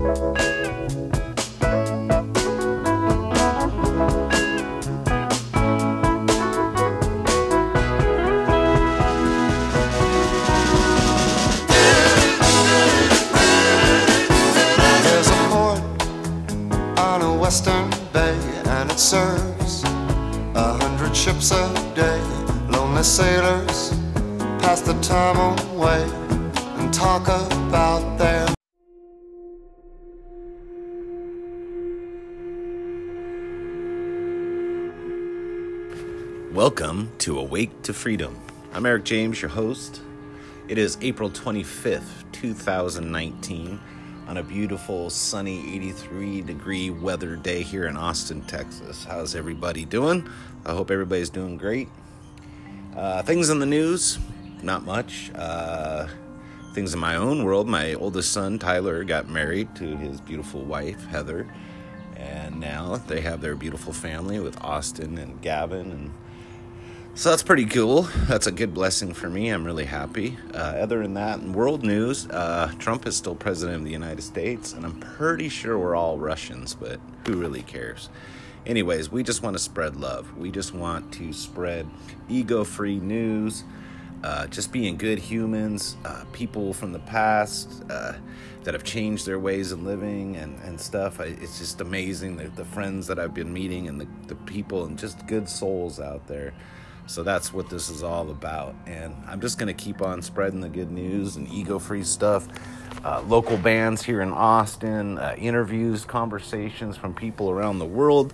There's Welcome to Awake to Freedom. I'm Eric James, your host. It is April 25th, 2019, on a beautiful, sunny 83 degree weather day here in Austin, Texas. How's everybody doing? I hope everybody's doing great. Uh, things in the news, not much. Uh, things in my own world, my oldest son, Tyler, got married to his beautiful wife, Heather. And now they have their beautiful family with Austin and Gavin and so that's pretty cool. That's a good blessing for me. I'm really happy. Uh, other than that, in world news, uh, Trump is still president of the United States, and I'm pretty sure we're all Russians, but who really cares? Anyways, we just want to spread love. We just want to spread ego free news, uh, just being good humans, uh, people from the past uh, that have changed their ways of living and, and stuff. I, it's just amazing the, the friends that I've been meeting and the, the people and just good souls out there. So that's what this is all about. And I'm just going to keep on spreading the good news and ego free stuff. Uh, local bands here in Austin, uh, interviews, conversations from people around the world.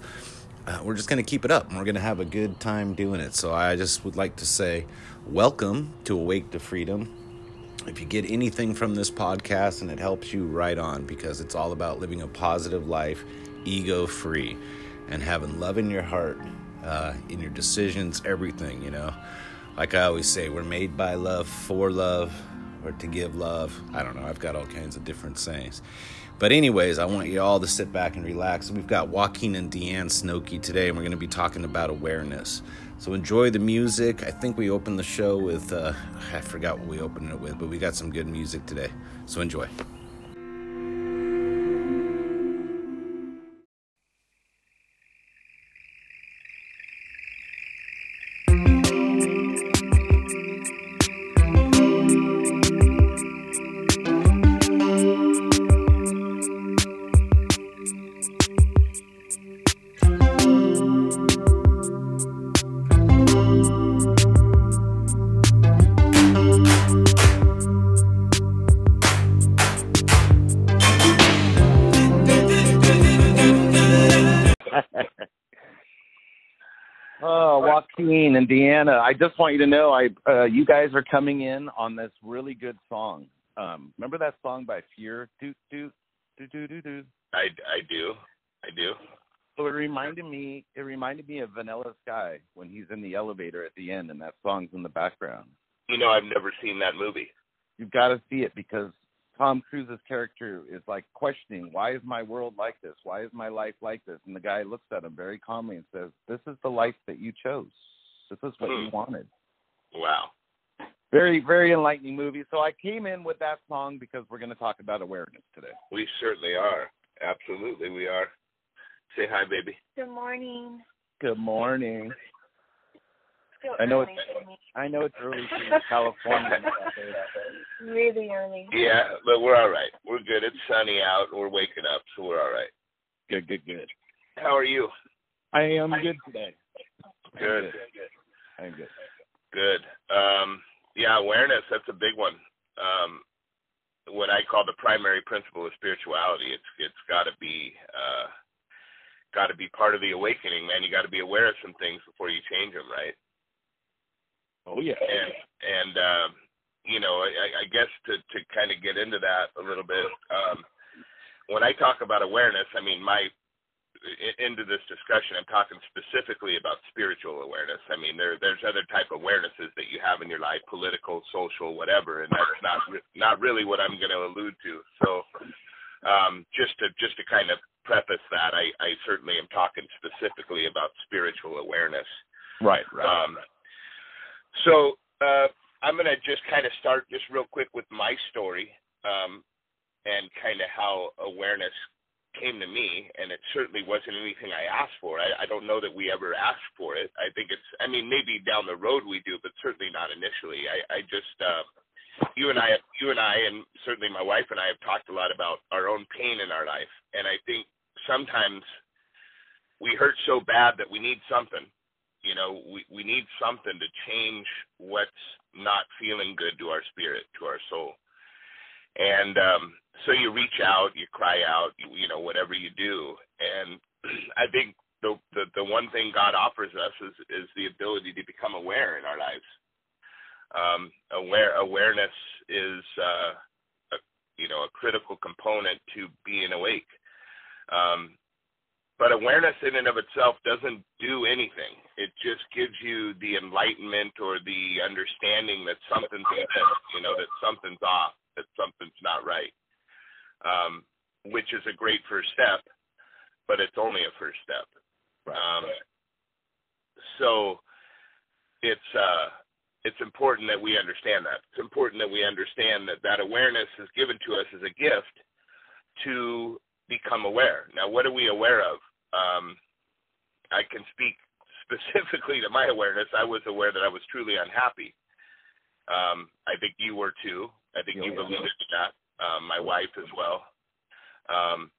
Uh, we're just going to keep it up and we're going to have a good time doing it. So I just would like to say, welcome to Awake to Freedom. If you get anything from this podcast and it helps you, right on, because it's all about living a positive life, ego free, and having love in your heart uh, in your decisions, everything, you know. Like I always say, we're made by love, for love, or to give love. I don't know, I've got all kinds of different sayings. But, anyways, I want you all to sit back and relax. We've got Joaquin and Deanne Snokey today, and we're going to be talking about awareness. So, enjoy the music. I think we opened the show with, uh, I forgot what we opened it with, but we got some good music today. So, enjoy. And Deanna, I just want you to know, I uh, you guys are coming in on this really good song. Um, remember that song by Fear? Do do do do do do. I, I do. I do. So it reminded me. It reminded me of Vanilla Sky when he's in the elevator at the end, and that song's in the background. You know, I've never seen that movie. You've got to see it because Tom Cruise's character is like questioning, why is my world like this? Why is my life like this? And the guy looks at him very calmly and says, "This is the life that you chose. This is what you Hmm. wanted." Wow. Very, very enlightening movie. So I came in with that song because we're going to talk about awareness today. We certainly are. Absolutely, we are. Say hi, baby. Good morning. Good morning. I know it's for. I know it's early for in California. Really early. Yeah, but we're all right. We're good. It's sunny out. We're waking up, so we're all right. Good, good, good. How are you? I am good today. Good. I'm good. Good. Um, yeah, awareness. That's a big one. Um, what I call the primary principle of spirituality. It's it's got to be uh, got to be part of the awakening, man. You got to be aware of some things before you change them, right? Oh yeah. and and um, you know, I, I guess to to kind of get into that a little bit, um, when I talk about awareness, I mean my into this discussion, I'm talking specifically about spiritual awareness. I mean, there there's other type of awarenesses that you have in your life, political, social, whatever, and that's not re- not really what I'm going to allude to. So, um, just to just to kind of preface that, I, I certainly am talking specifically about spiritual awareness. Right, right. Um, so uh, I'm going to just kind of start just real quick with my story. Um, and kind of how awareness came to me, and it certainly wasn't anything I asked for. I, I don't know that we ever asked for it. I think it's, I mean, maybe down the road we do, but certainly not initially. I, I just, uh, you and I, you and I, and certainly my wife and I have talked a lot about our own pain in our life, and I think sometimes we hurt so bad that we need something. You know, we we need something to change what's not feeling good to our spirit, to our soul. And um, so you reach out, you cry out, you, you know, whatever you do. And I think the, the the one thing God offers us is is the ability to become aware in our lives. Um, aware awareness is uh, a, you know a critical component to being awake. Um, but awareness in and of itself doesn't do anything. It just gives you the enlightenment or the understanding that something's you know, that something's off that something's not right, um, which is a great first step, but it's only a first step. Right. Um, so it's uh, it's important that we understand that. It's important that we understand that that awareness is given to us as a gift to become aware. Now, what are we aware of? Um, I can speak specifically to my awareness. I was aware that I was truly unhappy. Um, I think you were too. I think you've alluded to that. Um, my wife as well. Um,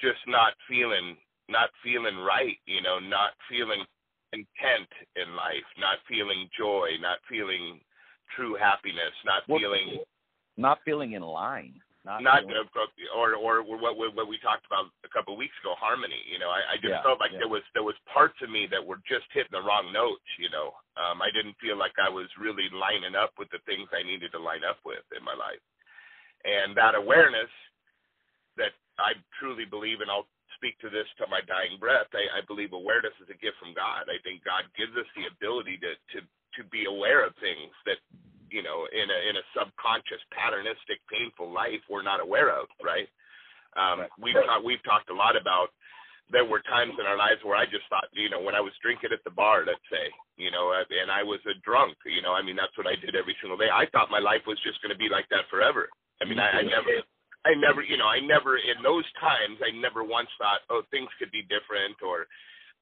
just not feeling, not feeling right. You know, not feeling content in life, not feeling joy, not feeling true happiness, not Well, feeling Not feeling in line. Not, not uh, or or what what what we talked about a couple of weeks ago harmony you know. I, I just Yeah, felt like yeah. there was there was parts of me that were just hitting the wrong notes you know. Um i didn't feel like i was really lining up with the things i needed to line up with in my life. And that awareness that i truly believe and i'll speak to this to my dying breath i, I believe awareness is a gift from god. I think god gives us the ability to to to be aware of things that you know, in a in a subconscious, patternistic, painful life we're not aware of, right? Um, Right. We've talked, we've talked a lot about. There were times in our lives where I just thought, you know, when I was drinking at the bar, let's say, you know, uh, and I was a drunk, you know, I mean, that's what I did every single day. I thought my life was just going to be like that forever. I mean, I, I never, I never, you know, I never in those times, I never once thought, oh, things could be different, or,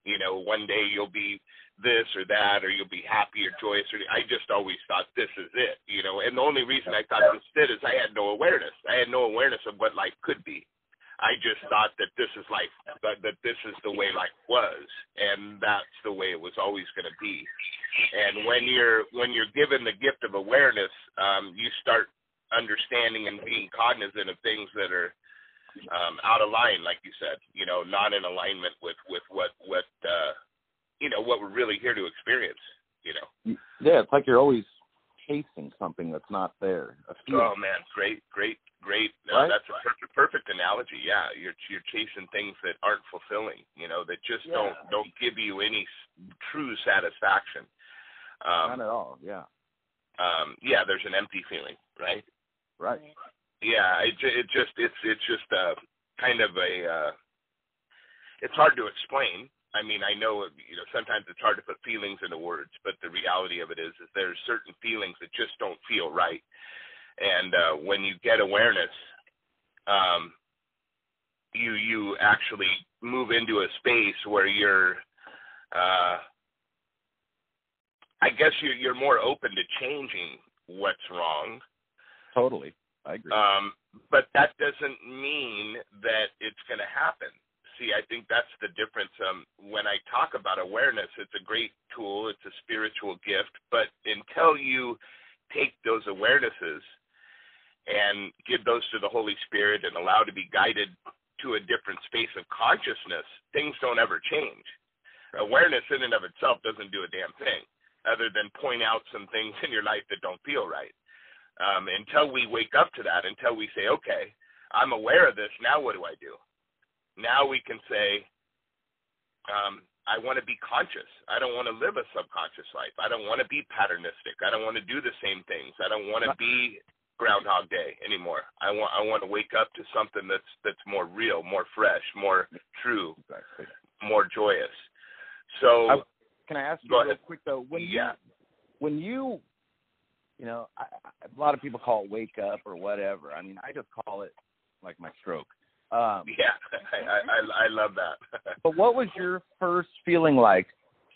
you know, one day you'll be this or that, or you'll be happy or joyous. Or I just always thought this is it, you know. And the only reason I thought this is it is I had no awareness. I had no awareness of what life could be. I just thought that this is life, that, that this is the way life was, and that's the way it was always going to be. And when you're when you're given the gift of awareness, um, you start understanding and being cognizant of things that are um, out of line, like you said, you know, not in alignment with with what what uh, you know what we're really here to experience. You know. yeah, it's like you're always chasing something that's not there. Oh man, great, great, great. No, Right? that's a perfect, perfect analogy. Yeah, you're you're chasing things that aren't fulfilling. You know, that just Yeah. don't don't give you any true satisfaction. not Um, at all. Yeah. um, yeah, there's an empty feeling, right? Right. Yeah, it it just it's it's just a kind of a uh it's hard to explain. I mean, I know you know sometimes it's hard to put feelings into words, but the reality of it is is there's certain feelings that just don't feel right. And uh when you get awareness, um you you actually move into a space where you're uh I guess you you're more open to changing what's wrong Totally. I agree. um, but that doesn't mean that it's going to happen. See, I think that's the difference. Um, when I talk about awareness, it's a great tool, it's a spiritual gift, but until you take those awarenesses and give those to the Holy Spirit and allow to be guided to a different space of consciousness, things don't ever change. Awareness in and of itself doesn't do a damn thing other than point out some things in your life that don't feel right um, until we wake up to that, until we say, okay, I'm aware of this. Now what do I do? Now we can say, um, I want to be conscious. I don't want to live a subconscious life. I don't want to be patternistic. I don't want to do the same things. I don't want to be Groundhog Day anymore. I want I want to wake up to something that's that's more real, more fresh, more true, exactly. more joyous. So I- Can I ask you real ahead. quick though? When Yeah. you when you you know, I, a lot of people call it wake up or whatever. I mean, I just call it like my stroke. Um, Yeah, I I, I love that. but what was your first feeling like?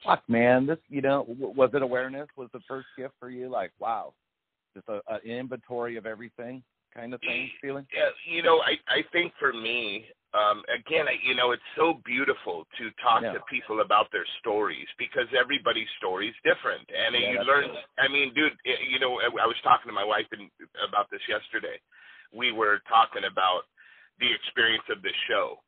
Fuck, man, this you know was it awareness? Was the first gift for you like wow, just a, an inventory of everything kind of thing feeling? Yeah, you know, I I think for me, um, again, I, you know, it's so beautiful to talk Yeah. to people about their stories because everybody's story is different, and Yeah, you learn. I mean, dude, you know, I was talking to my wife in, about this yesterday. We were talking about the experience of this show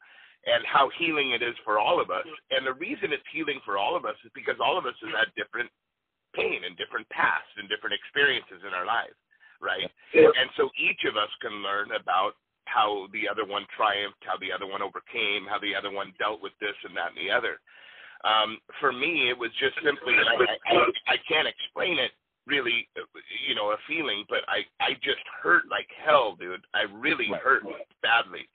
and how healing it is for all of us. And the reason it's healing for all of us is because all of us have had different pain and different pasts and different experiences in our lives, right? And so each of us can learn about how the other one triumphed, how the other one overcame, how the other one dealt with this and that and the other. Um, for me, it was just simply I, I, I can't explain it really, you know, a feeling, but I, I just hurt like hell, dude. I really Right. hurt badly.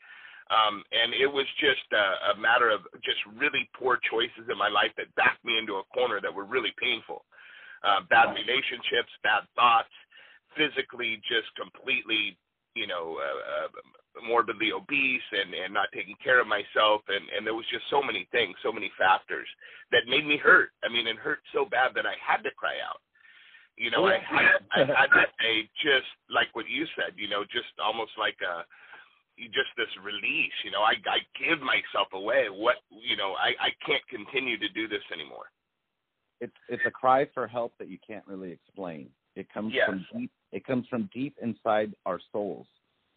Um, and it was just a, a matter of just really poor choices in my life that backed me into a corner that were really painful. Uh, bad relationships, bad thoughts, physically just completely, you know, uh, uh, morbidly obese and and not taking care of myself, and and there was just so many things, so many factors that made me hurt. I mean, it hurt so bad that I had to cry out. You know, I had I had to say just like what you said. You know, just almost like a just this release. You know, I I give myself away. What you know, I I can't continue to do this anymore. It's it's a cry for help that you can't really explain. It comes Yes. from deep. It comes from deep inside our souls.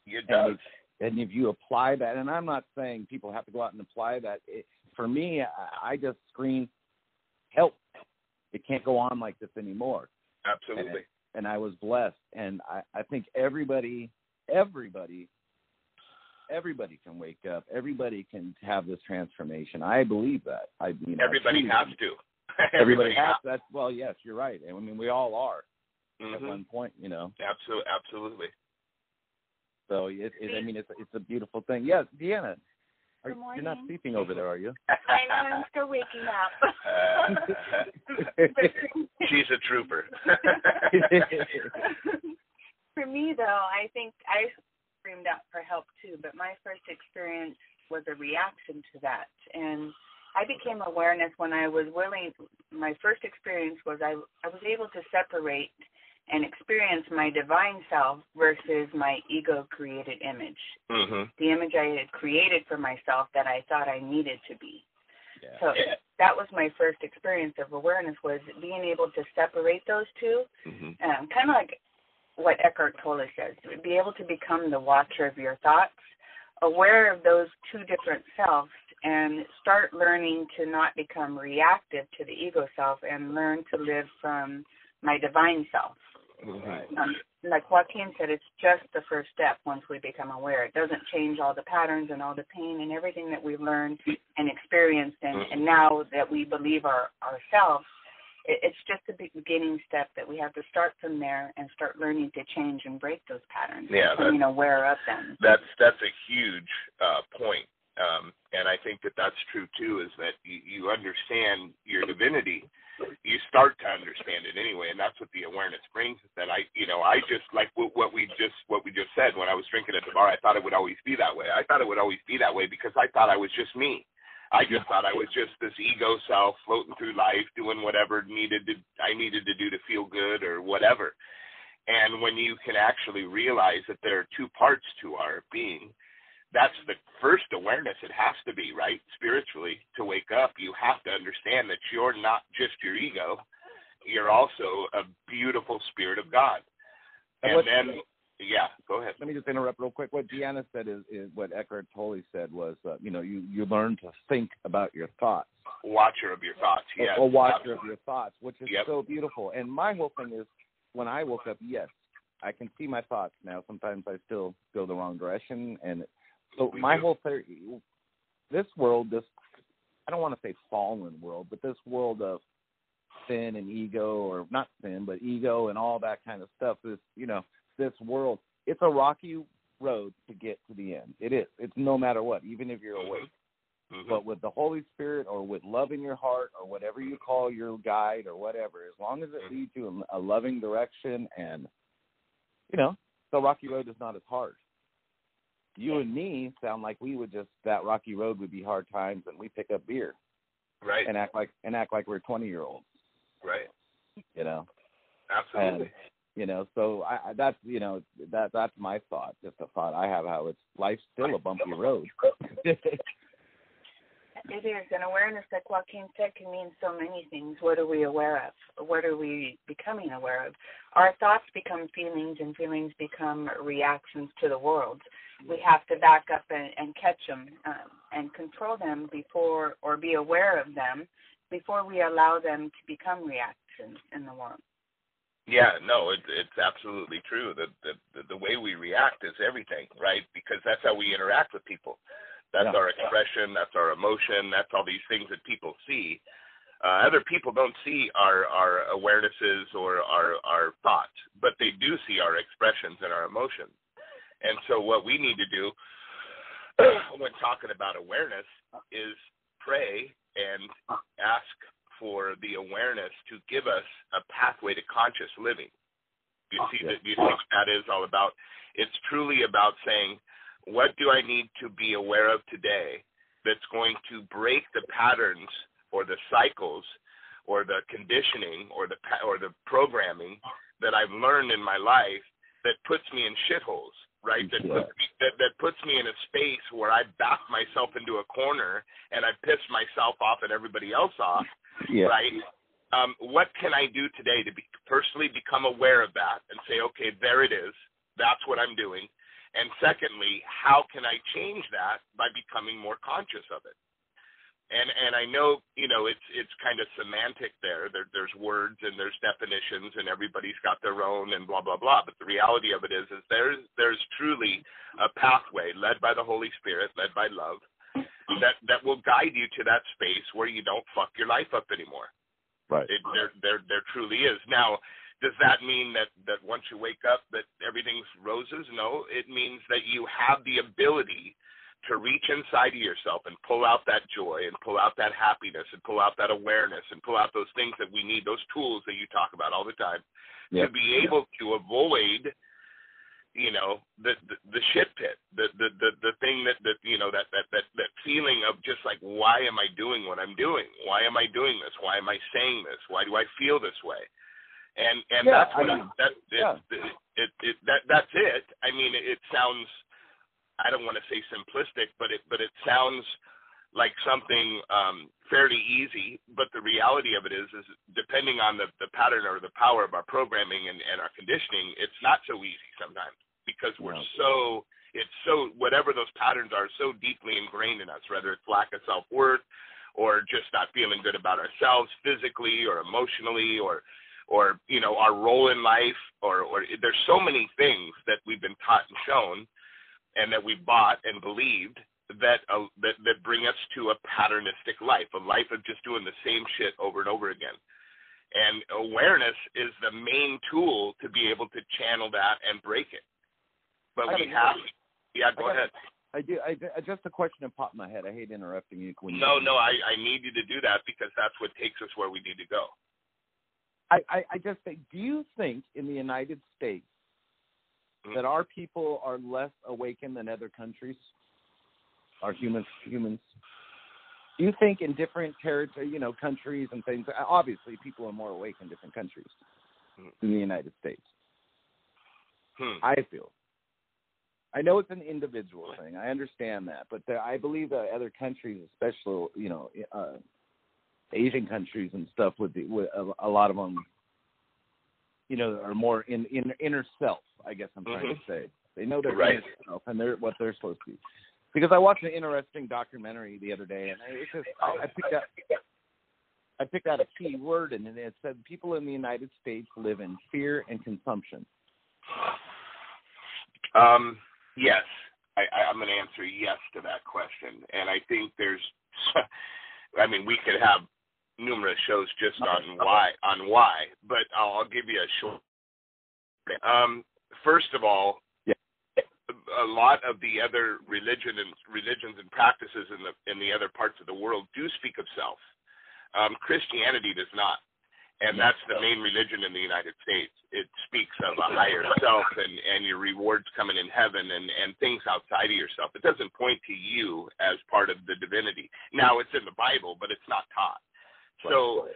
It And if, and if you apply that, and I'm not saying people have to go out and apply that. It, for me, I, I just scream, "Help! It can't go on like this anymore." Absolutely. And I was blessed, and I, I think everybody, everybody, everybody can wake up. Everybody can have this transformation. I believe that. I you know, Everybody has to. Everybody has. That's well, yes, you're right. I mean, we all are at Mhm. one point, you know. Absolutely. Absolutely. So it, it I mean, it's it's a beautiful thing. Yes, Deanna, are, Good you're not sleeping over there, are you? I know I'm still waking up. She's a trooper. for me, though, I think I screamed out for help too. But my first experience was a reaction to that, and I became awareness when I was willing. My first experience was I I was able to separate and experience my divine self versus my ego created image, mhm. the image I had created for myself that I thought I needed to be. yeah. So that was my first experience of awareness was being able to separate those two, Mhm. um, kind of like what Eckhart Tolle says, be able to become the watcher of your thoughts, aware of those two different selves, and start learning to not become reactive to the ego self and learn to live from my divine self. Mhm. Um, like Joaquin said, it's just the first step once we become aware. It doesn't change all the patterns and all the pain and everything that we've learned and experienced, and, and now that we believe our ourselves, it, it's just the beginning step that we have to start from there and start learning to change and break those patterns. Yeah, becoming aware of them. That's that's a huge uh, point. Um, and I think that that's true too. Is that you, you understand your divinity, you start to understand it anyway, and that's what the awareness brings. Is that I, you know, I just like what, what we just what we just said when I was drinking at the bar. I thought it would always be that way. I thought it would always be that way because I thought I was just me. I just thought I was just this ego self floating through life, doing whatever needed to I needed to do to feel good or whatever. And when you can actually realize that there are two parts to our being, that's the first awareness it has to be, right? Spiritually, to wake up, you have to understand that you're not just your ego, you're also a beautiful spirit of God. And And then, yeah, go ahead. Let me just interrupt real quick. What Deanna said is, is what Eckhart Tolle said was, uh, you know, you you learn to think about your thoughts. Watcher of your thoughts, a- yes. a watcher of your thoughts, which is Yep. so beautiful. And my whole thing is, when I woke up, yes, I can see my thoughts now. Sometimes I still go the wrong direction, and so We my do. whole theory, this world, this I don't want to say fallen world, but this world of sin and ego, or not sin, but ego and all that kind of stuff. Is you know, this world, it's a rocky road to get to the end. It is. It's no matter what, even if you're awake Mhm. but with the Holy Spirit or with love in your heart or whatever you call your guide or whatever, as long as it leads you in a loving direction and, you know, the rocky road is not as hard. You and me sound like we would just that rocky road would be hard times, and we pick up beer Right. and act like and act like we're twenty year olds. right. You know. Absolutely. And you know, so I, I that's you know that that's my thought. Just a thought I have how it's life's still a bumpy road. It is. And awareness, like Joaquin said, can mean so many things. What are we aware of? What are we becoming aware of? Our thoughts become feelings, and feelings become reactions to the world. We have to back up and, and catch them um, and control them before, or be aware of them before we allow them to become reactions in the world. Yeah, no, it, it's absolutely true. The, the the way we react is everything, right? Because that's how we interact with people. That's Yeah. our expression. That's our emotion. That's all these things that people see. Uh, other people don't see our our awarenesses or our our thoughts, but they do see our expressions and our emotions. And so, what we need to do when talking about awareness is pray and ask for the awareness to give us a pathway to conscious living. You see that? You see what that is all about? It's truly about saying, what do I need to be aware of today that's going to break the patterns or the cycles or the conditioning or the or the programming that I've learned in my life that puts me in shitholes, right? That puts me, that that puts me in a space where I back myself into a corner and I piss myself off and everybody else off yeah. right? Um, what can I do today to be personally become aware of that and say, okay, there it is. That's what I'm doing. And secondly, how can I change that by becoming more conscious of it? And and I know you know it's it's kind of semantic there. there. There's words and there's definitions and everybody's got their own and blah blah blah. But the reality of it is is there's there's truly a pathway led by the Holy Spirit, led by love, that that will guide you to that space where you don't fuck your life up anymore. Right. It, there, there, there truly is. Now, does that mean that that once you wake up that everything's roses? No, it means that you have the ability to reach inside of yourself and pull out that joy and pull out that happiness and pull out that awareness and pull out those things that we need, those tools that you talk about all the time, Yeah. to be able to avoid you know the, the the shit pit the the the the thing that that you know that that that that feeling of just like why am i doing what i'm doing? Why am i doing this? Why am i saying this? Why do i feel this way? And and Yeah, that's I what mean, it, that it, yeah. it, it it that that's it. I mean it, it sounds i don't want to say simplistic but it but it sounds like something um fairly easy but the reality of it is is depending on the the pattern or the power of our programming and and our conditioning it's not so easy sometimes because we're so it's so whatever those patterns are so deeply ingrained in us whether it's lack of self-worth or just not feeling good about ourselves physically or emotionally or or you know our role in life or or there's so many things that we've been taught and shown and that we bought and believed that uh, that that bring us to a patternistic life a life of just doing the same shit over and over again and awareness is the main tool to be able to channel that and break it but we have yeah go I ahead I do. I just a question that popped in my head. I hate interrupting you. When you- no no i i need you to do that because that's what takes us where we need to go I, I, I just think, do you think in the United States. That our people are less awakened than other countries? Our humans, humans. Do you think in different territory, you know, countries and things? Obviously, people are more awake in different countries Mhm. than the United States. hmm. I feel. I know it's an individual thing. I understand that, but there, I believe that other countries, especially you know, uh, Asian countries and stuff, would be with a, a lot of them, you know, are more in, in inner self. I guess I'm trying to say they know their Right. inner self and they're what they're supposed to be. Because I watched an interesting documentary the other day, and it just I, I picked out I picked out a key word, and it said people in the United States live in fear and consumption. Um, yes, I, I, I'm going to answer yes to that question, and I think there's, I mean, we could have numerous shows just on why, on why, but I'll, I'll give you a short. Um, first of all, Yeah. a lot of the other religion and religions and practices in the in the other parts of the world do speak of self. Um, Christianity does not, and that's the main religion in the United States. It speaks of a higher self and and your rewards coming in heaven and and things outside of yourself. It doesn't point to you as part of the divinity. Now it's in the Bible, but it's not taught. So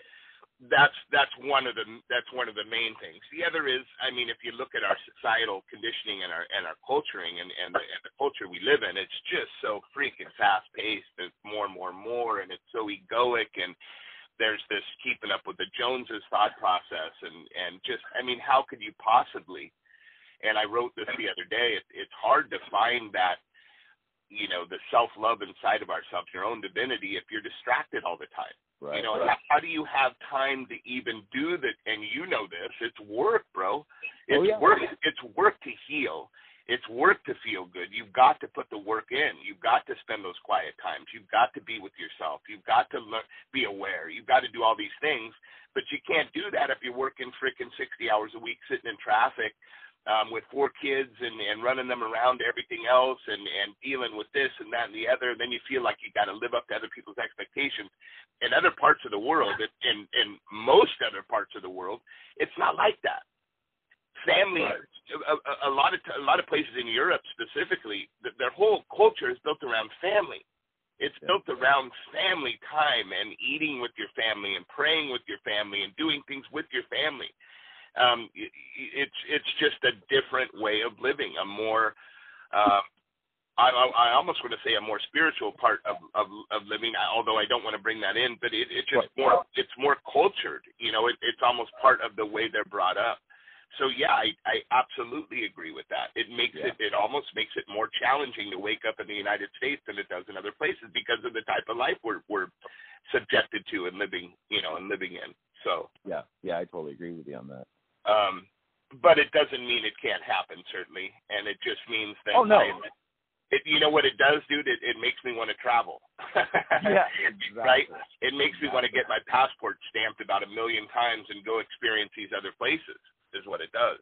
that's that's one of the that's one of the main things. The other is, I mean, if you look at our societal conditioning and our and our culturing and and the, and the culture we live in, it's just so freaking fast paced. It's more and more and more, and it's so egoic and there's this keeping up with the Joneses thought process and and just I mean how could you possibly and I wrote this the other day it, it's hard to find that you know the self love inside of ourselves your own divinity if you're distracted all the time right, you know right. how, how do you have time to even do that and you know this it's work bro oh, it's Oh, yeah. work it's work to heal it's work to feel good. You've got to put the work in. You've got to spend those quiet times. You've got to be with yourself. You've got to learn, be aware. You've got to do all these things. But you can't do that if you're working freaking 60 hours a week sitting in traffic um, with four kids and, and running them around everything else and, and dealing with this and that and the other. And then you feel like you got to live up to other people's expectations. In other parts of the world, in, in most other parts of the world, it's not like that family a, a, a lot of a lot of places in Europe specifically th- their whole culture is built around family it's Yeah. built around family time and eating with your family and praying with your family and doing things with your family um it's it's just a different way of living a more uh, I, I I almost want to say a more spiritual part of of, of living, although I don't want to bring that in. But it, it's just more it's more cultured. You know, it, it's almost part of the way they're brought up. So yeah, I, I absolutely agree with that. It makes Yeah. it it almost makes it more challenging to wake up in the United States than it does in other places because of the type of life we're we're subjected to and living you know and living in. So Yeah, yeah, I totally agree with you on that. Um but it doesn't mean it can't happen certainly and it just means that Oh, no. I, it you know what it does dude it, it makes me want to travel Yeah, exactly. right it makes me want to get my passport stamped about a million times and go experience these other places is what it does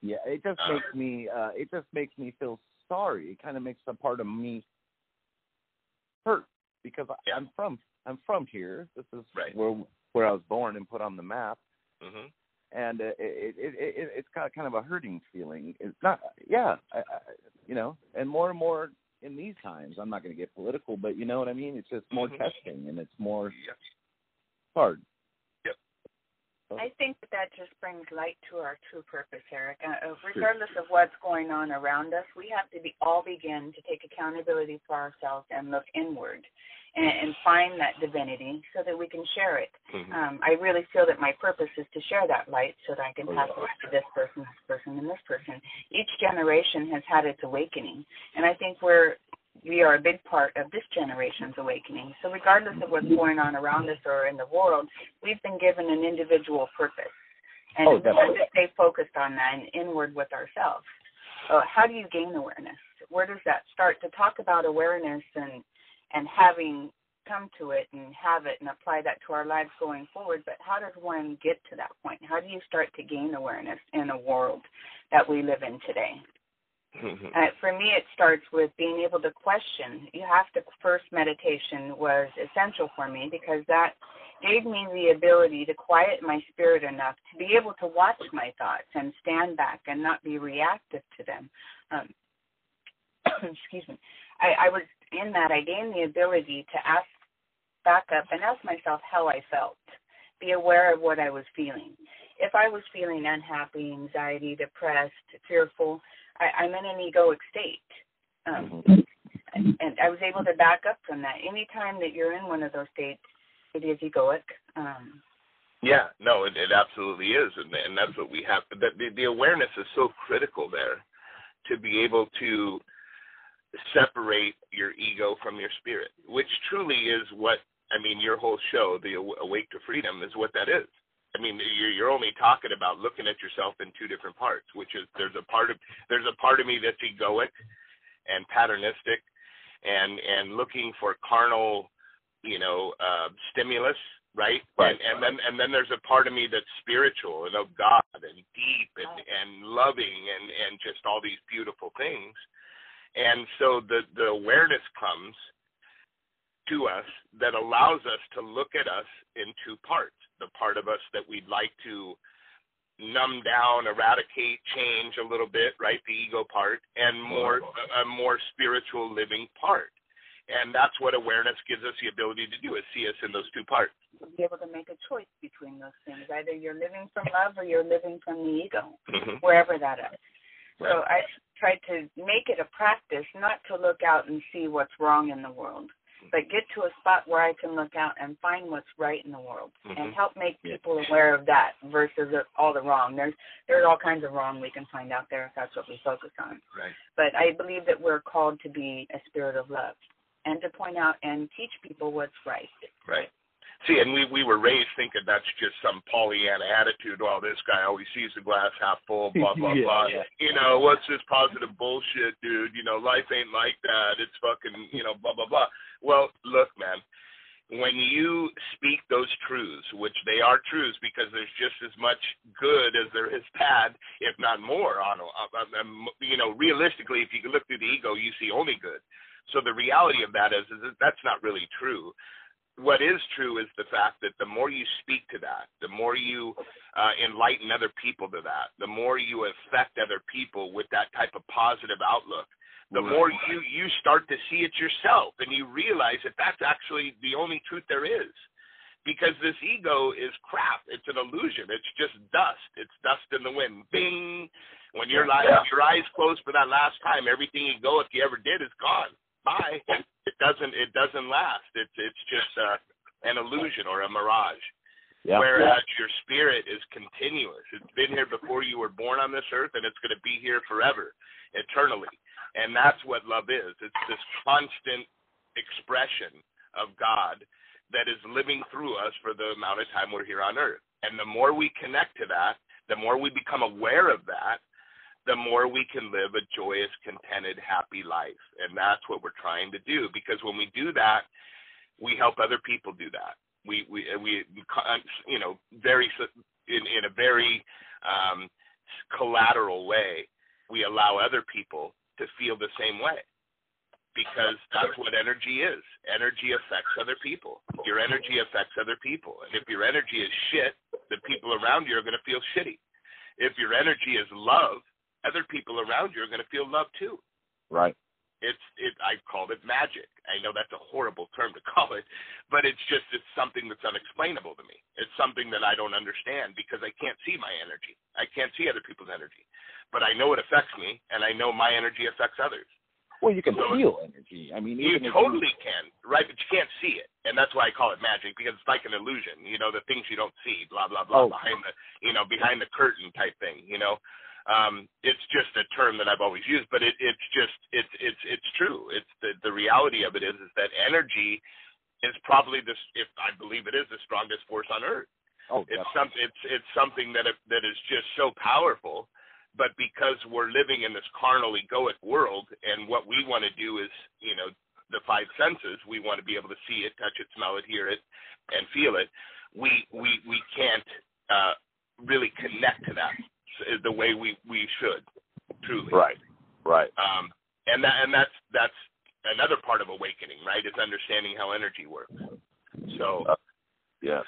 Yeah, it just Uh, makes me uh it just makes me feel sorry. It kind of makes a part of me hurt because I, Yeah. I'm from I'm from here. This is Right. where where I was born and put on the map, mhm and uh, it, it, it, it it's got kind of a hurting feeling. It's not, yeah, I, I, you know, and more and more in these times. I'm not going to get political, but you know what I mean. It's just more Mhm. testing, and it's more hard. I think that that just brings light to our true purpose, Eric. Uh, regardless of what's going on around us, we have to be all begin to take accountability for ourselves and look inward and, and find that divinity so that we can share it. Mhm. Um, I really feel that my purpose is to share that light so that I can Oh, pass it to this person, this person, and this person. Each generation has had its awakening, and I think we're we are a big part of this generation's awakening. So regardless of what's going on around us or in the world, we've been given an individual purpose. And Oh, we have to stay focused on that and inward with ourselves. Uh, how do you gain awareness? Where does that start? To talk about awareness and and having come to it and have it and apply that to our lives going forward, but how does one get to that point? How do you start to gain awareness in a world that we live in today? Mhm. Uh, for me, it starts with being able to question. You have to first meditation was essential for me because that gave me the ability to quiet my spirit enough to be able to watch my thoughts and stand back and not be reactive to them. Um, excuse me. I, I was in that. I gained the ability to ask back up and ask myself how I felt. Be aware of what I was feeling. If I was feeling unhappy, anxiety, depressed, fearful, I, I'm in an egoic state. Um, and, and I was able to back up from that. Anytime that you're in one of those states, it is egoic. Um, Yeah, no, it, it absolutely is, and and that's what we have. The, the the awareness is so critical there to be able to separate your ego from your spirit, which truly is what I mean. Your whole show, the Awake to Freedom, is what that is. I mean, you're you're only talking about looking at yourself in two different parts, which is there's a part of there's a part of me that's egoic and patternistic, and and looking for carnal, you know, uh, stimulus, right? Right. And, and then and then there's a part of me that's spiritual and of God and deep and and loving and and just all these beautiful things. And so the the awareness comes to us that allows us to look at us in two parts the part of us that we'd like to numb down, eradicate, change a little bit, right? The ego part, and more a more spiritual living part. And that's what awareness gives us the ability to do is see us in those two parts. Be able to make a choice between those things. Either you're living from love or you're living from the ego, Mm-hmm. wherever that is. Right. So I try to make it a practice not to look out and see what's wrong in the world, but get to a spot where I can look out and find what's right in the world Mhm. and help make people aware of that versus all the wrong. There's there's all kinds of wrong we can find out there if that's what we focus on. Right. But I believe that we're called to be a spirit of love and to point out and teach people what's right. Right. See, and we we were raised thinking that's just some Pollyanna attitude. Well, this guy always sees the glass half full. Blah blah Yeah, blah. yeah. You know what's this positive bullshit, dude? You know life ain't like that. It's fucking you know blah blah blah. Well, look, man. When you speak those truths, which they are truths, because there's just as much good as there is bad, if not more. On, you know, realistically, if you look through the ego, you see only good. So the reality of that is, is that that's not really true what is true is the fact that the more you speak to that, the more you uh, enlighten other people to that, the more you affect other people with that type of positive outlook, the Right. more you you start to see it yourself, and you realize that that's actually the only truth there is. Because this ego is crap. It's an illusion. It's just dust. It's dust in the wind. Bing. When your Yeah. your eyes closed for that last time, everything you go if you ever did is gone. Bye. It doesn't it doesn't last. It's it's just uh, an illusion or a mirage. Yeah. Whereas your spirit is continuous. It's been here before you were born on this earth, and it's going to be here forever, eternally. And that's what love is. It's this constant expression of God that is living through us for the amount of time we're here on earth. And the more we connect to that, the more we become aware of that, the more we can live a joyous, contented, happy life. And that's what we're trying to do. Because when we do that, we help other people do that. We we we you know very in in a very um, collateral way. We allow other people to feel the same way because that's what energy is. Energy affects other people. Your energy affects other people, and if your energy is shit, the people around you are going to feel shitty. If your energy is love, other people around you are going to feel love too Right. It's it I called it magic. I know that's a horrible term to call it, but it's just it's something that's unexplainable to me. It's something that I don't understand because I can't see my energy. I can't see other people's energy. But I know it affects me and I know my energy affects others. Well, you can So- feel energy. I mean, You totally can, right? But you can't see it. And that's why I call it magic because it's like an illusion, you know, the things you don't see, blah blah blah Oh. behind the you know, behind the curtain type thing, you know. Um, it's just a term that I've always used, but it, it's just it's it's it's true. It's the the reality of it is is that energy is probably this if I believe it is the strongest force on earth. Oh, It's definitely. some it's it's something that that is just so powerful, but because we're living in this carnal egoic world, and what we want to do is you know the five senses, we want to be able to see it, touch it, smell it, hear it, and feel it. We we we can't uh, really connect to that s- the way we we should truly. right. Right. Um, and that and that's that's another part of awakening, right? Is understanding how energy works. So Yes.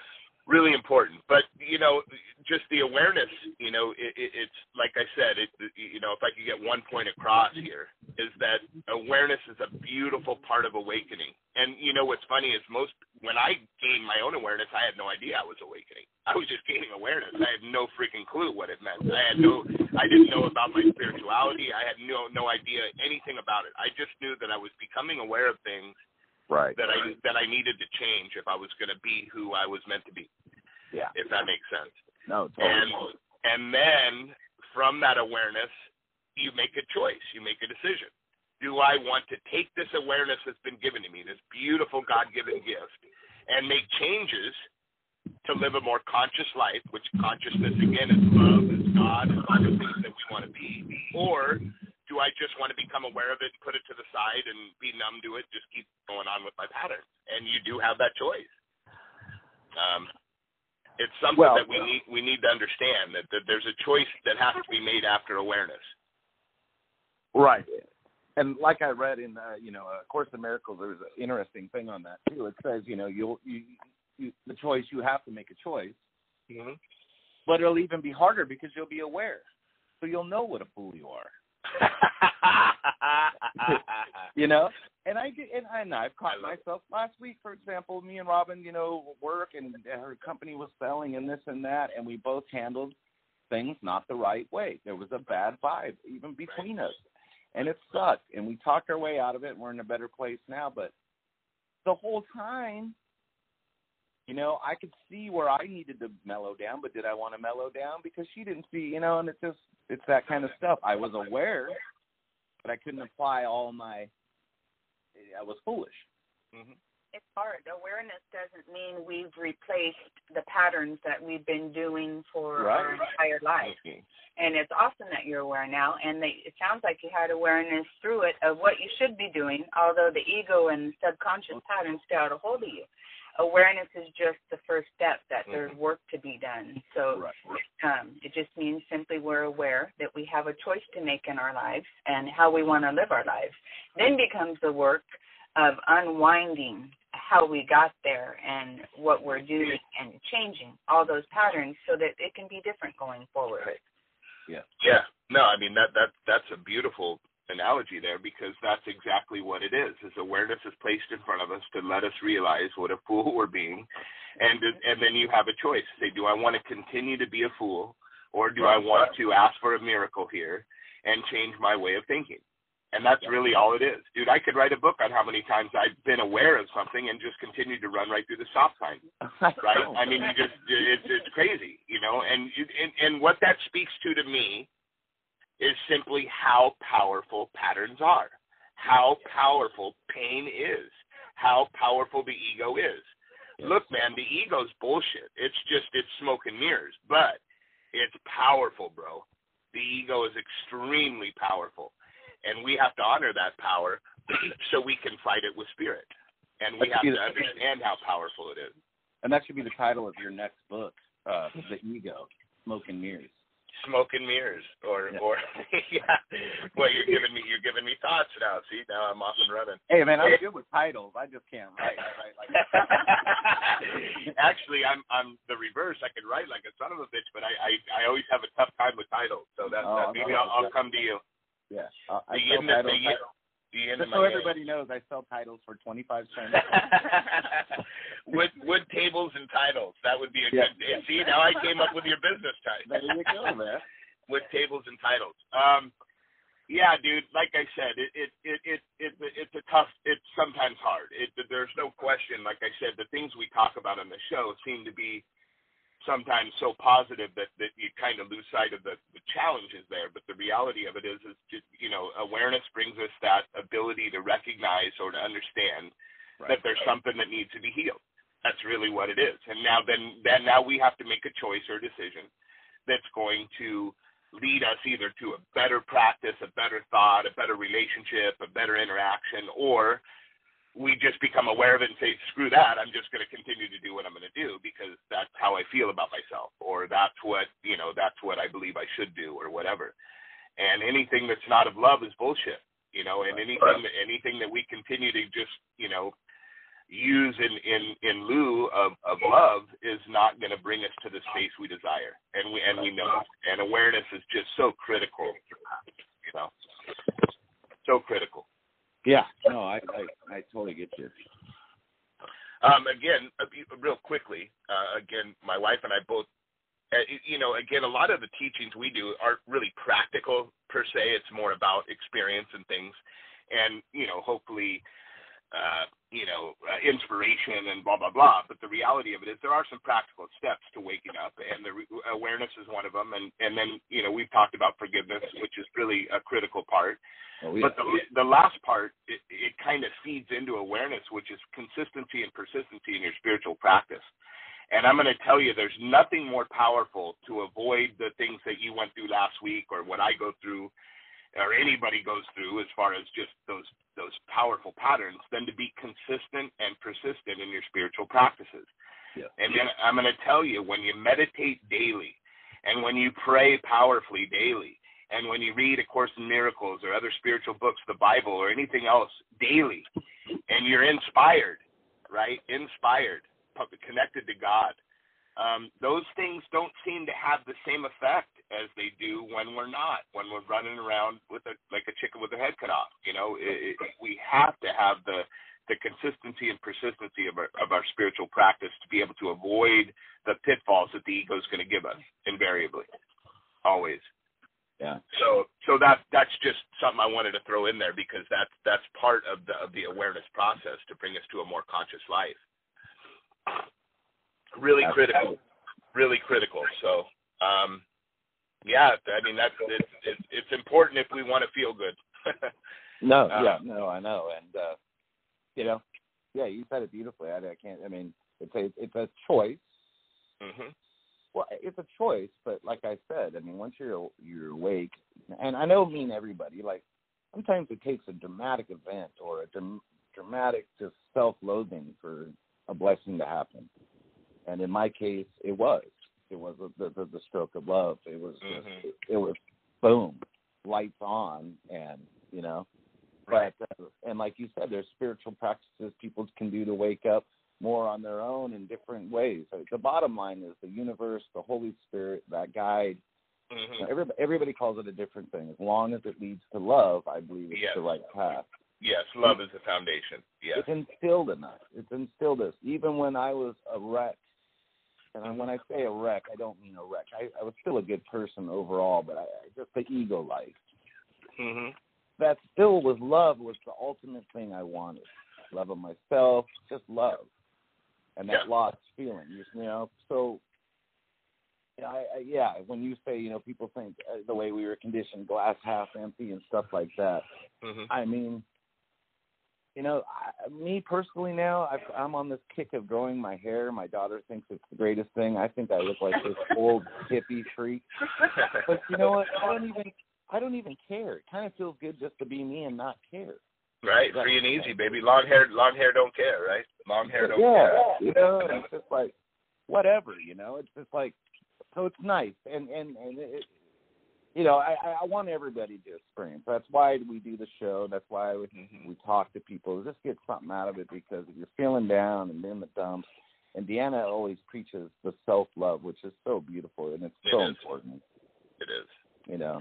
really important. But you know, just the awareness. You know, it, it, it's like I said. It, you know, if I could get one point across here, is that awareness is a beautiful part of awakening. And you know, what's funny is most when I gained my own awareness, I had no idea I was awakening. I was just gaining awareness. I had no freaking clue what it meant. I had no, I didn't know about my spirituality. I had no no idea anything about it. I just knew that I was becoming aware of things Right. that I that I needed to change if I was going to be who I was meant to be. Yeah. If that makes sense. No, And totally. and then from that awareness, you make a choice. You make a decision. Do I want to take this awareness that's been given to me, this beautiful God-given gift, and make changes to live a more conscious life, which consciousness again is love, is God, is all the things that we want to be, or do I just want to become aware of it, put it to the side, and be numb to it, just keep going on with my patterns? And you do have that choice. Um, it's something Well- that we need we need to understand that, that there's a choice that has to be made after awareness. Right. and like I read in uh, you know a Course in Miracles, there's an interesting thing on that too. It says you know you'll you, you the choice you have to make a choice, Mm-hmm. but it'll even be harder because you'll be aware, so you'll know what a fool you are. you know? And i get and, and i've caught I myself. Last week for example me and robin you know work and her company was selling and this and that and we both handled things not the right way. There was a bad vibe even between us. And it sucked. And we talked our way out of it and we're in a better place now. But the whole time you know i could see where i needed to mellow down but did i want to mellow down because she didn't see you know and it's just it's that kind of stuff i was aware but i couldn't apply all my i was foolish Mm-hmm. It's hard. Awareness doesn't mean we've replaced the patterns that we've been doing for our entire life. And it's awesome that you're aware now. And they, it sounds like you had awareness through it of what you should be doing, although the ego and subconscious patterns stay out a hold of you. Awareness is just the first step that there's work to be done. So right um, it just means simply we're aware that we have a choice to make in our lives and how we want to live our lives. Then becomes the work of unwinding how we got there and what we're doing and changing all those patterns so that it can be different going forward. yeah Yeah. No, I mean that that that's a beautiful analogy there because that's exactly what it is. Is awareness is placed in front of us to let us realize what a fool we're being, and and then you have a choice. Say, do I want to continue to be a fool, or do I want to ask for a miracle here and change my way of thinking? And that's really all it is, dude. I could write a book on how many times I've been aware of something and just continued to run right through the stop sign right? I mean, you just it's it's crazy, you know. And you and and what that speaks to to me is simply how powerful patterns are, how powerful pain is, how powerful the ego is. Look, man, the ego's bullshit. It's just it's smoke and mirrors, but it's powerful, bro. The ego is extremely powerful, and we have to honor that power so we can fight it with spirit. And we have to understand how powerful it is. and that should be the title of your next book uh the ego smoke and mirrors smoke and mirrors or Yeah. or yeah. Well you're giving me you're giving me thoughts now. See now i'm off and running. Hey man i'm good with titles. I just can't write i write like actually i'm i'm the reverse. I can write like a son of a bitch but i i, I always have a tough time with titles. So that, Oh, that maybe I'll, I'll come to you. Yeah uh, i the yin the, the just so everybody knows i sell titles for twenty five cents wood wood tables and titles that would be a Yeah. good see now i came up with your business title there you go man with tables and titles. Um, yeah, dude. Like I said, it it it it, it it's a tough. It's sometimes hard. It there's no question. Like I said, the things we talk about on the show seem to be sometimes so positive that that you kind of lose sight of the the challenges there. But the reality of it is, is just you know, awareness brings us that ability to recognize or to understand that there's something that needs to be healed. That's really what it is. And now then then now we have to make a choice or a decision that's going to lead us either to a better practice, a better thought, a better relationship, a better interaction, or we just become aware of it and say, screw that, I'm just going to continue to do what I'm going to do because that's how I feel about myself, or that's what, you know, that's what I believe I should do, or whatever. And anything that's not of love is bullshit, you know, and anything that, anything that we continue to just, you know, use in in in lieu of of love is not going to bring us to the space we desire. And we and we know and awareness is just so critical. You know so critical. Yeah. No i i i totally get you. Um again uh, real quickly uh, again my wife and i both uh, you know again a lot of the teachings we do aren't really practical per se. It's more about experience and things. And you know hopefully uh, you know, uh, inspiration and blah blah blah. But the reality of it is, there are some practical steps to waking up, and the re- awareness is one of them. And and then you know, we've talked about forgiveness, which is really a critical part. oh, yeah. But the the last part, it, it kind of feeds into awareness, which is consistency and persistency in your spiritual practice. And I'm going to tell you, there's nothing more powerful to avoid the things that you went through last week or what I go through or anybody goes through as far as just those those powerful patterns than to be consistent and persistent in your spiritual practices. Yeah. And then I'm going to tell you when you meditate daily and when you pray powerfully daily And when you read A Course in Miracles or other spiritual books, the Bible or anything else daily, and you're inspired, right? Inspired, connected to God. Um, those things don't seem to have the same effect as they do when we're not, when we're running around with a like a chicken with a head cut off. You know, it, it, we have to have the the consistency and persistency of our of our spiritual practice to be able to avoid the pitfalls that the ego is going to give us invariably, always. Yeah. So so that that's just something I wanted to throw in there because that's that's part of the of the awareness process to bring us to a more conscious life. Really critical, really critical. So um, yeah, I mean that's it's it's, it's important if we want to feel good. no, um, yeah, no, I know, and uh, you know, yeah, you said it beautifully. I, I can't. I mean, it's a it's a choice. Mm-hmm. Well, it's a choice, but like I said, I mean, once you're you're awake, and I don't mean everybody. Like sometimes it takes a dramatic event or a dram- dramatic just self-loathing for a blessing to happen. And in my case, it was. It was the the, the stroke of love. It was mm-hmm. it, it was boom, lights on, and you know. Right. But uh, and like you said, there's spiritual practices people can do to wake up more on their own in different ways. The bottom line is the universe, the Holy Spirit, that guide. Mm-hmm. You know, everybody, everybody calls it a different thing. As long as it leads to love, I believe it's yes. the right path. Yes, love is the foundation. Yes. It's instilled in us. It's instilled us. Even when I was a wreck, and when I say a wreck, I don't mean a wreck. I, I was still a good person overall, but I, just the ego life. Mm-hmm. That still was love was the ultimate thing I wanted. Love of myself, just love, and that yeah. lost feeling. You know, so I, I, yeah, when you say, you know, people think uh, the way we were conditioned, glass half empty and stuff like that. Mm-hmm. I mean, you know, I, me personally now, I've, I'm on this kick of growing my hair. My daughter thinks it's the greatest thing. I think I look like this old hippie freak. But you know what? I don't even, I don't even care. It kind of feels good just to be me and not care. Right, free and easy, baby. Long hair, long hair don't care, right? Long hair don't yeah, care. you know, it's just like whatever, you know. It's just like so it's nice and and and it, you know I I want everybody to experience. That's why we do the show. That's why we, mm-hmm. we talk to people. Just get something out of it because if you're feeling down and in the dumps, and Deanna always preaches the self love, which is so beautiful and it's it so is. important. It is You know.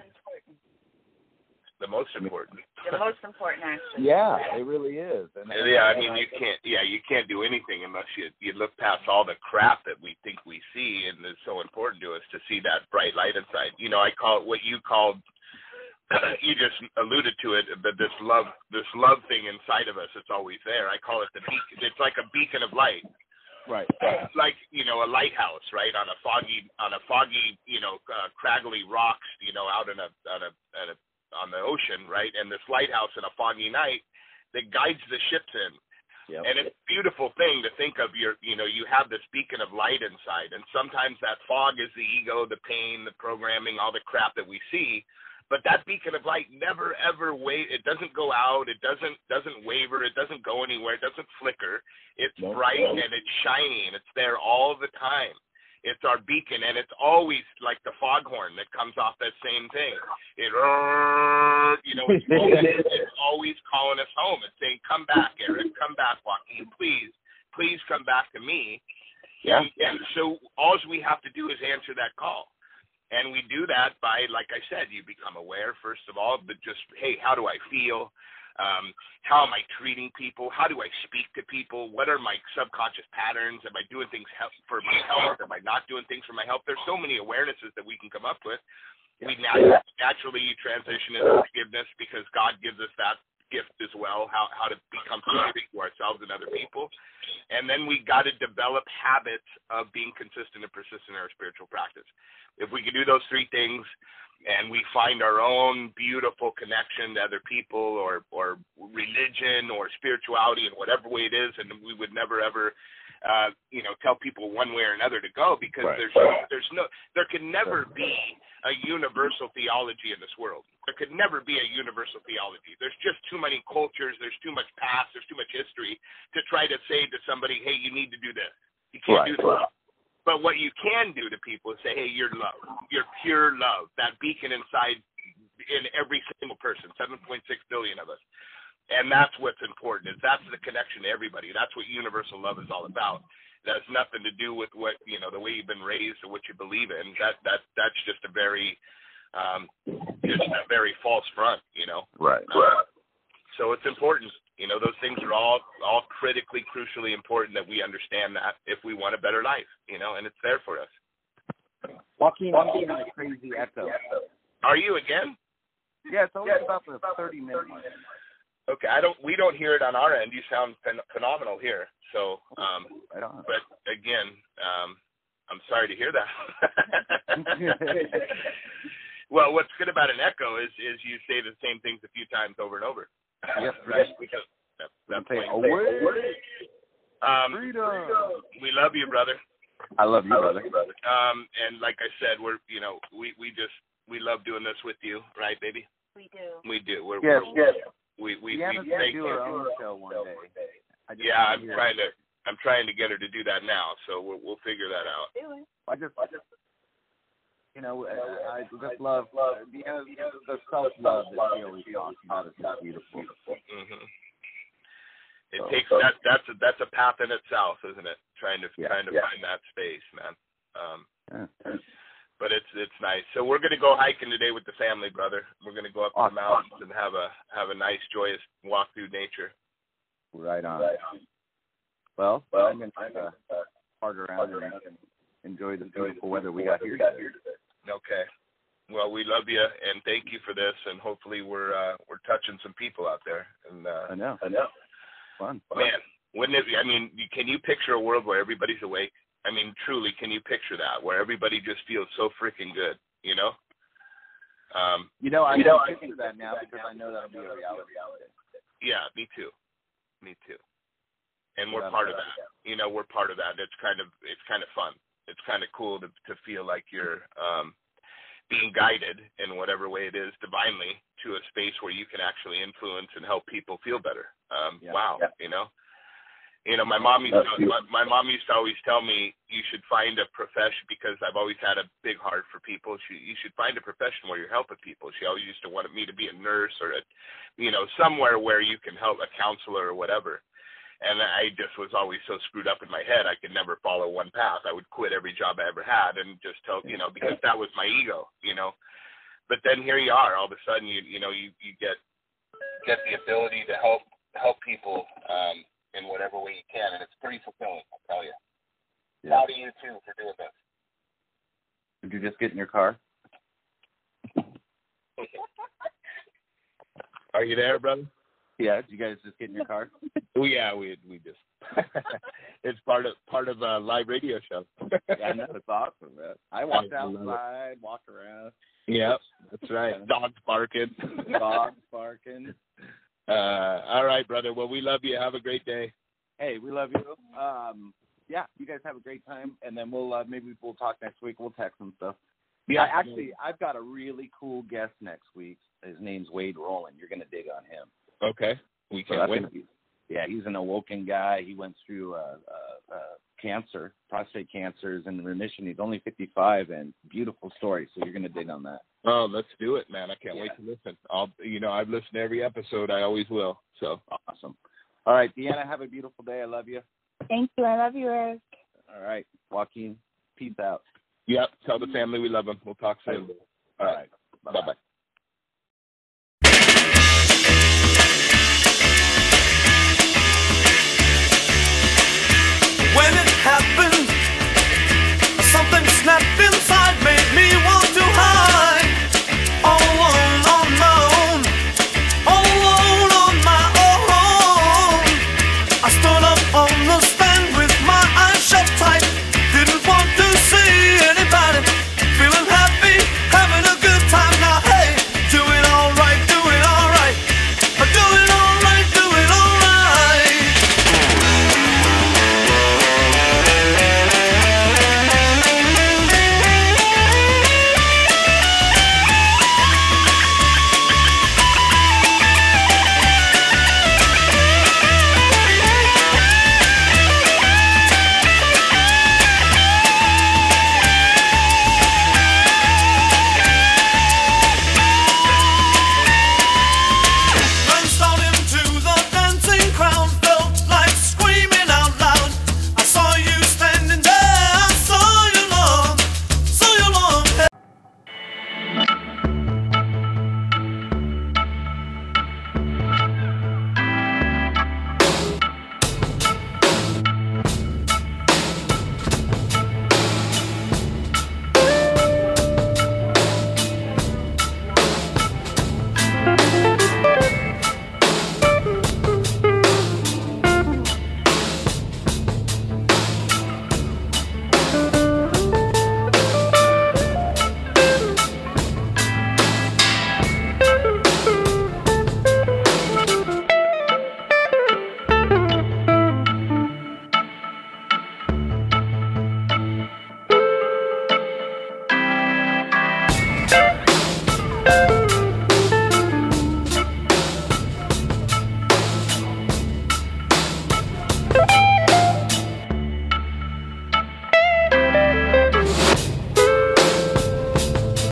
The most important. The most important, actually. Yeah, it really is. And yeah, I and mean, you can't. Yeah, you can't do anything unless you you look past all the crap that we think we see, and it's so important to us to see that bright light inside. You know, I call it what you called. you just alluded to it, but this love, this love thing inside of us, it's always there. I call it the beacon. It's like a beacon of light. Right. Like you know, a lighthouse, right, on a foggy, on a foggy, you know, uh, craggly rocks, you know, out in a on a, on a on the ocean, right? And this lighthouse in a foggy night that guides the ships in. Yep. And it's a beautiful thing to think of your, you know, you have this beacon of light inside. And sometimes that fog is the ego, the pain, the programming, all the crap that we see. But that beacon of light never ever wait. It doesn't go out. It doesn't doesn't waver. It doesn't go anywhere. It doesn't flicker. It's bright and it's shiny and it's there all the time. It's our beacon, and it's always like the foghorn that comes off that same thing. It, you know, it's always, it's always calling us home. It's saying, "Come back, Eric. Come back, Joaquin. Please, please come back to me." Yeah. And, and so all we have to do is answer that call. And we do that by, like I said, you become aware, first of all, but just, hey, how do I feel? Um, how am I treating people? How do I speak to people? What are my subconscious patterns? Am I doing things help for my health? Am I not doing things for my health? There's so many awarenesses that we can come up with. We naturally, naturally transition into forgiveness because God gives us that gift as well, how, how to become forgiving to ourselves and other people. And then we got to develop habits of being consistent and persistent in our spiritual practice. If we can do those three things, and we find our own beautiful connection to other people or or religion or spirituality in whatever way it is and we would never ever uh you know tell people one way or another to go because Right. there's there's no there can never be a universal theology in this world. There could never be a universal theology. There's just too many cultures. There's too much past. There's too much history to try to say to somebody hey you need to do this. You can't Right. do this but what you can do to people is say, hey, you're love. You're pure love. That beacon inside in every single person, 7.6 billion of us. And that's what's important is that's the connection to everybody. That's what universal love is all about. That has nothing to do with what you know the way you've been raised or what you believe in. That that that's just a very um just a very false front, you know. Right. Uh, so it's important. You know, those things are all all critically, crucially important that we understand that if we want a better life, you know, and it's there for us. Joaquin, I'm getting a crazy echo. Are you again? Yeah, it's always about the 30 minute mark. Okay, I don't. We don't hear it on our end. You sound phen- phenomenal here. So, um, Right on. but again, um, I'm sorry to hear that. well, what's good about an echo is is you say the same things a few times over and over. Yep. right. Because that, that's Say, plain away. Um, Freedom. we love you, brother. I love you, brother. Um, and like I said, we're you know we we just we love doing this with you, right, baby? We do. We do. We're, Yes, we're yes. we we, Deanna's we gonna thank do you. her own show one day. I Yeah, I'm trying to I'm trying to get her to do that now, so we'll we'll figure that out. Do it. I just, I just, you know, I, I just love, love the, the self love that she always talks about is so beautiful. hmm It So- takes that that's a that's a path in itself, isn't it? Trying to Yeah, trying to yeah. find that space, man. Um, Yeah. but it's it's nice. So we're gonna go hiking today with the family, brother. We're gonna go up to the mountains and have a have a nice, joyous walk through nature. Right on. Well, I'm gonna uh, park around and enjoy the beautiful weather we got here today. Okay. Well, we love you and thank you for this, and hopefully we're uh, we're touching some people out there. And uh, I know. I know. Fun. man, wouldn't it? Be, I mean, can you picture a world where everybody's awake? I mean, truly, can you picture that where everybody just feels so freaking good? You know? Um, You know, I You know, I picture that now because I know that'll be a reality. yeah, me too. Me too. And we're part of that. You know, we're part of that. It's kind of it's kind of fun. It's kind of cool to to feel like you're um being guided in whatever way it is divinely to a space where you can actually influence and help people feel better. Um Yeah. wow, Yeah. you know. You know, my mom used to my, my mom used to always tell me you should find a profession because I've always had a big heart for people. She you should find a profession where you're helping people. She always used to want me to be a nurse or a you know, somewhere where you can help a counselor or whatever. And I just was always so screwed up in my head I could never follow one path. I would quit every job I ever had and just tell you know, because that was my ego, you know. But then here you are, all of a sudden you you know, you, you get get the ability to help help people um in whatever way you can and it's pretty fulfilling, I'll tell you. Yeah. Proud of you too for doing this. Did you just get in your car? Are you there, brother? Yeah. Did you guys just get in your car? Oh yeah, we we just it's part of part of a live radio show. yeah, I know. It's awesome, man. I walked I love it. outside, walked around, Yep, that's right. Dogs barking. dogs barking. Uh, all right, brother. Well, we love you. Have a great day. Hey, we love you. Um, yeah, you guys have a great time, and then we'll uh, maybe we'll talk next week. We'll text and stuff. Yeah, actually, I've got a really cool guest next week. His name's Wade Rowland. You're gonna dig on him. Okay. We can't that's wait. be- yeah, he's an awoken guy. He went through uh, uh, uh, cancer, prostate cancer, is in remission. He's only 55, and beautiful story. So you're gonna dig on that. Oh, let's do it, man. I can't Yeah. wait to listen. I'll, you know, I've listened to every episode. I always will. So, Awesome. All right, Deanna, have a beautiful day. I love you. Thank you. I love you, Eric. All right, Joaquin, peace out. yep. Tell the family we love them. We'll talk soon. All right, Bye bye.